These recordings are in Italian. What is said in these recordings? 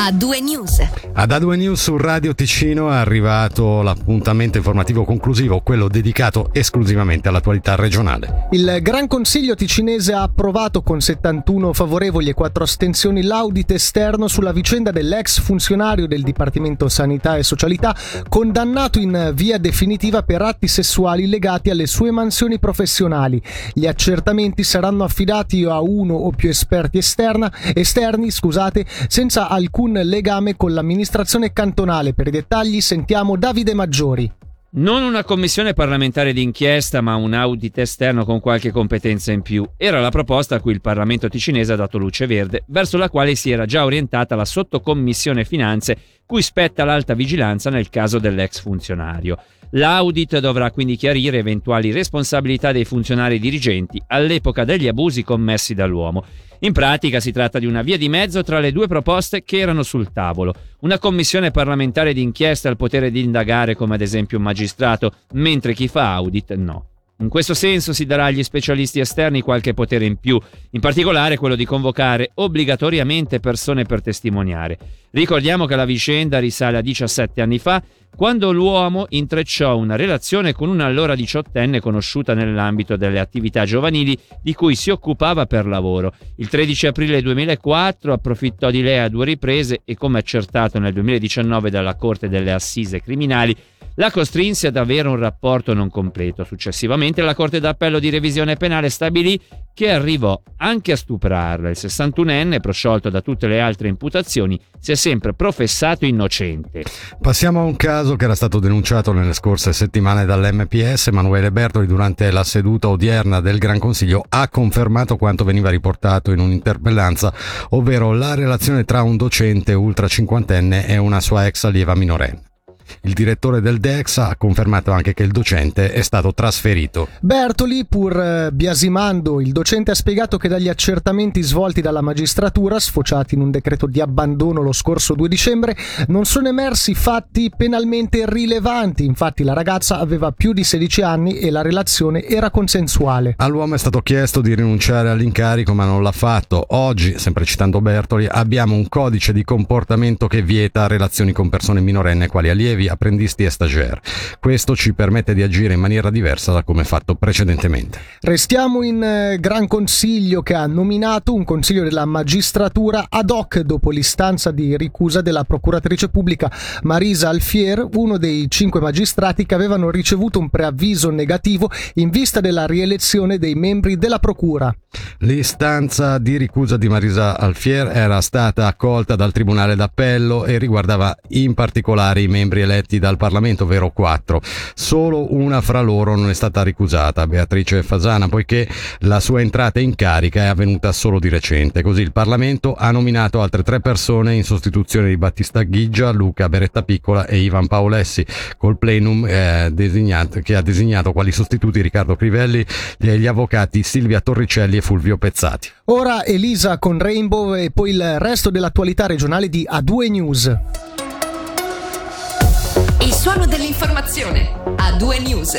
A2 News. Ad A2 News su Radio Ticino è arrivato l'appuntamento informativo conclusivo, quello dedicato esclusivamente all'attualità regionale. Il Gran Consiglio ticinese ha approvato con 71 favorevoli e 4 astensioni l'audit esterno sulla vicenda dell'ex funzionario del Dipartimento Sanità e Socialità condannato in via definitiva per atti sessuali legati alle sue mansioni professionali. Gli accertamenti saranno affidati a uno o più esperti esterna, esterni scusate, senza alcun legame con l'amministrazione cantonale. Per i dettagli sentiamo Davide Maggiori. Non una commissione parlamentare d'inchiesta, ma un audit esterno con qualche competenza in più. Era la proposta a cui il Parlamento ticinese ha dato luce verde, verso la quale si era già orientata la sottocommissione finanze, cui spetta l'alta vigilanza nel caso dell'ex funzionario. L'audit dovrà quindi chiarire eventuali responsabilità dei funzionari dirigenti all'epoca degli abusi commessi dall'uomo. In pratica si tratta di una via di mezzo tra le due proposte che erano sul tavolo. Una commissione parlamentare di inchiesta ha il potere di indagare come ad esempio un magistrato, mentre chi fa audit no. In questo senso si darà agli specialisti esterni qualche potere in più, in particolare quello di convocare obbligatoriamente persone per testimoniare. Ricordiamo che la vicenda risale a 17 anni fa, quando l'uomo intrecciò una relazione con una allora diciottenne conosciuta nell'ambito delle attività giovanili di cui si occupava per lavoro. Il 13 aprile 2004 approfittò di lei a due riprese e, come accertato nel 2019 dalla Corte delle Assise Criminali, la costrinse ad avere un rapporto non completo. Successivamente la Corte d'Appello di Revisione Penale stabilì che arrivò anche a stuprarla. Il 61enne, prosciolto da tutte le altre imputazioni, si è sempre professato innocente. Passiamo a un caso che era stato denunciato nelle scorse settimane dall'MPS. Emanuele Bertoli durante la seduta odierna del Gran Consiglio ha confermato quanto veniva riportato in un'interpellanza, ovvero la relazione tra un docente ultra cinquantenne e una sua ex allieva minorenne. Il direttore del DEX ha confermato anche che il docente è stato trasferito. Bertoli, pur eh, biasimando, il docente ha spiegato che dagli accertamenti svolti dalla magistratura, sfociati in un decreto di abbandono lo scorso 2 dicembre, non sono emersi fatti penalmente rilevanti. Infatti la ragazza aveva più di 16 anni e la relazione era consensuale. All'uomo è stato chiesto di rinunciare all'incarico ma non l'ha fatto. Oggi, sempre citando Bertoli, abbiamo un codice di comportamento che vieta relazioni con persone minorenne quali allievi allievi, apprendisti e stagiaire. Questo ci permette di agire in maniera diversa da come fatto precedentemente. Restiamo in eh, Gran Consiglio che ha nominato un consiglio della magistratura ad hoc dopo l'istanza di ricusa della procuratrice pubblica Marisa Alfier, uno dei cinque magistrati che avevano ricevuto un preavviso negativo in vista della rielezione dei membri della procura. L'istanza di ricusa di Marisa Alfier era stata accolta dal Tribunale d'Appello e riguardava in particolare i membri eletti dal Parlamento, ovvero quattro. Solo una fra loro non è stata ricusata, Beatrice Fasana, poiché la sua entrata in carica è avvenuta solo di recente. Così il Parlamento ha nominato altre tre persone in sostituzione di Battista Ghiggia, Luca Beretta Piccola e Ivan Paolessi, col plenum eh, che ha designato quali sostituti Riccardo Crivelli e gli avvocati Silvia Torricelli e Fulvio Pezzati. Ora Elisa con Rainbow e poi il resto dell'attualità regionale di A2 News. Suono dell'informazione. A2 News.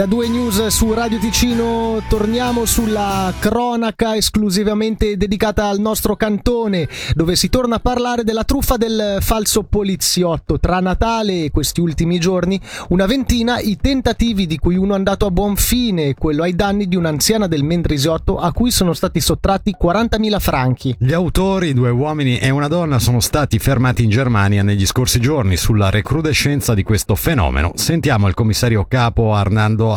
Ad A2 Su Radio Ticino torniamo sulla cronaca esclusivamente dedicata al nostro cantone, dove si torna a parlare della truffa del falso poliziotto. Tra Natale e questi ultimi giorni, una ventina i tentativi di cui uno è andato a buon fine, quello ai danni di un'anziana del Mendrisiotto a cui sono stati sottratti 40.000 franchi. Gli autori, due uomini e una donna, sono stati fermati in Germania negli scorsi giorni sulla recrudescenza di questo fenomeno. Sentiamo il commissario capo Arnaldo Fernando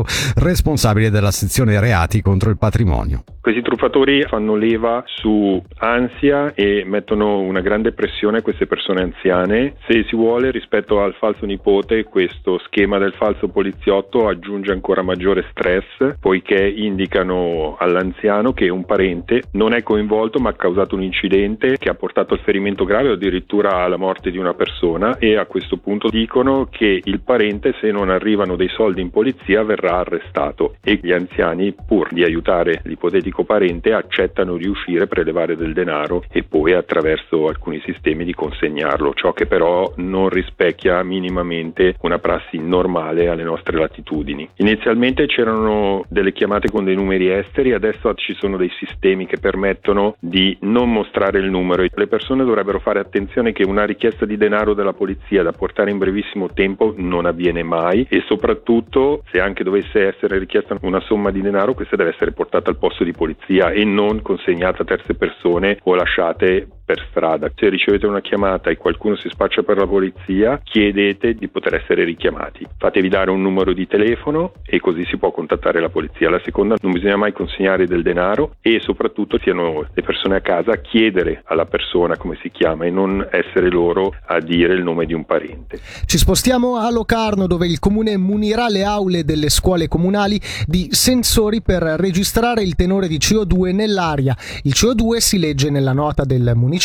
Alberio, responsabile della sezione reati contro il patrimonio. Questi truffatori fanno leva su ansia e mettono una grande pressione a queste persone anziane. Se si vuole, rispetto al falso nipote, questo schema del falso poliziotto aggiunge ancora maggiore stress, poiché indicano all'anziano che un parente non è coinvolto ma ha causato un incidente che ha portato al ferimento grave o addirittura alla morte di una persona e a questo punto dicono che il parente, se non arrivano dei soldi in polizia, verrà arrestato e gli anziani, pur di aiutare l'ipotetico ipotetico parente accettano di uscire, prelevare del denaro e poi attraverso alcuni sistemi di consegnarlo, ciò che però non rispecchia minimamente una prassi normale alle nostre latitudini. Inizialmente c'erano delle chiamate con dei numeri esteri, adesso ci sono dei sistemi che permettono di non mostrare il numero. Le persone dovrebbero fare attenzione che una richiesta di denaro della polizia da portare in brevissimo tempo non avviene mai e soprattutto se anche dovesse essere richiesta una somma di denaro questa deve essere portata al posto di polizia e non consegnate a terze persone o lasciate per strada. Se ricevete una chiamata e qualcuno si spaccia per la polizia, chiedete di poter essere richiamati. Fatevi dare un numero di telefono e così si può contattare la polizia. La seconda, non bisogna mai consegnare del denaro e soprattutto siano le persone a casa a chiedere alla persona come si chiama e non essere loro a dire il nome di un parente. Ci spostiamo a Locarno dove il comune munirà le aule delle scuole comunali di sensori per registrare il tenore di CO2 nell'aria. Il CO2 si legge nella nota del municipio,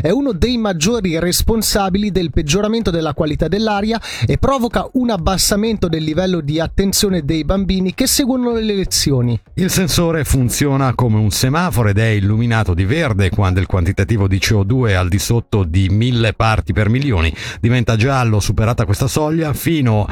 è uno dei maggiori responsabili del peggioramento della qualità dell'aria e provoca un abbassamento del livello di attenzione dei bambini che seguono le lezioni. Il sensore funziona come un semaforo ed è illuminato di verde quando il quantitativo di CO2 è al di sotto di 1000 parti per milioni. Diventa giallo superata questa soglia fino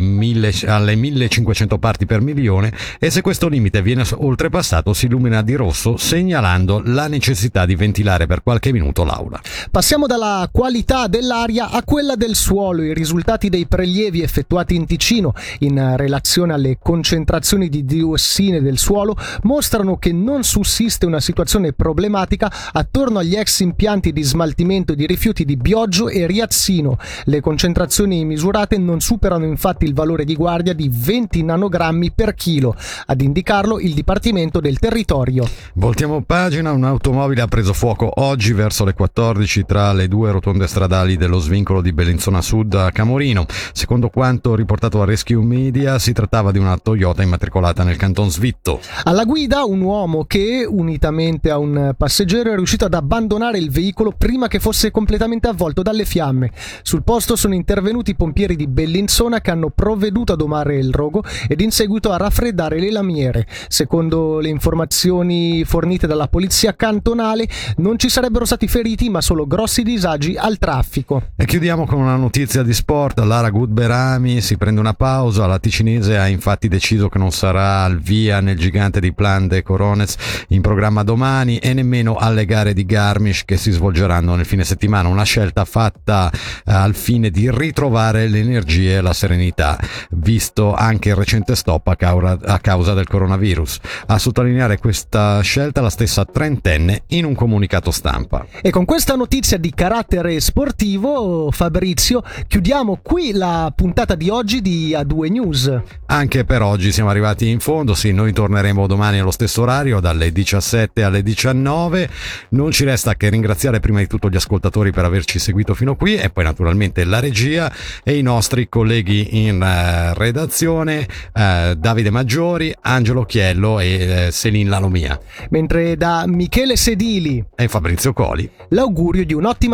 mille, alle 1500 parti per milione e se questo limite viene oltrepassato passato si illumina di rosso segnalando la necessità di ventilare per qualche minuto l'aula. Passiamo dalla qualità dell'aria a quella del suolo. I risultati dei prelievi effettuati in Ticino in relazione alle concentrazioni di diossine del suolo mostrano che non sussiste una situazione problematica attorno agli ex impianti di smaltimento di rifiuti di Bioggio e Riazzino. Le concentrazioni misurate non superano infatti il valore di guardia di 20 nanogrammi per chilo. Ad indicarlo il Dipartimento del Territorio. Voltiamo pagina, un'automobile ha preso fuoco oggi verso le 14 tra le due rotonde stradali dello svincolo di Bellinzona Sud a Camorino. Secondo quanto riportato a Rescue Media si trattava di una Toyota immatricolata nel canton Svitto. Alla guida un uomo che, unitamente a un passeggero, è riuscito ad abbandonare il veicolo prima che fosse completamente avvolto dalle fiamme. Sul posto sono intervenuti i pompieri di Bellinzona che hanno provveduto a domare il rogo ed in seguito a raffreddare le lamiere. Secondo le informazioni fornite dalla polizia cantonale, non ci sarebbero stati feriti, ma solo grossi disagi al traffico. E chiudiamo con una notizia di sport. Lara Gudberami si prende una pausa. La ticinese ha infatti deciso che non sarà al via nel gigante di Plan de Coronez in programma domani e nemmeno alle gare di Garmisch che si svolgeranno nel fine settimana. Una scelta fatta eh, al fine di ritrovare le energie e la serenità, visto anche il recente stop a causa, a del coronavirus. Assolutamente sottolineare questa scelta la stessa trentenne in un comunicato stampa. E con questa notizia di carattere sportivo, Fabrizio, chiudiamo qui la puntata di oggi di A2 News. Anche per oggi siamo arrivati in fondo, sì, noi torneremo domani allo stesso orario, dalle 17 alle 19. Non ci resta che ringraziare prima di tutto gli ascoltatori per averci seguito fino qui e poi naturalmente la regia e i nostri colleghi in uh, redazione, uh, Davide Maggiori, Angelo Chiello e uh, Selin Lalomia. Mentre da Michele Sedili e Fabrizio Coli l'augurio di un'ottima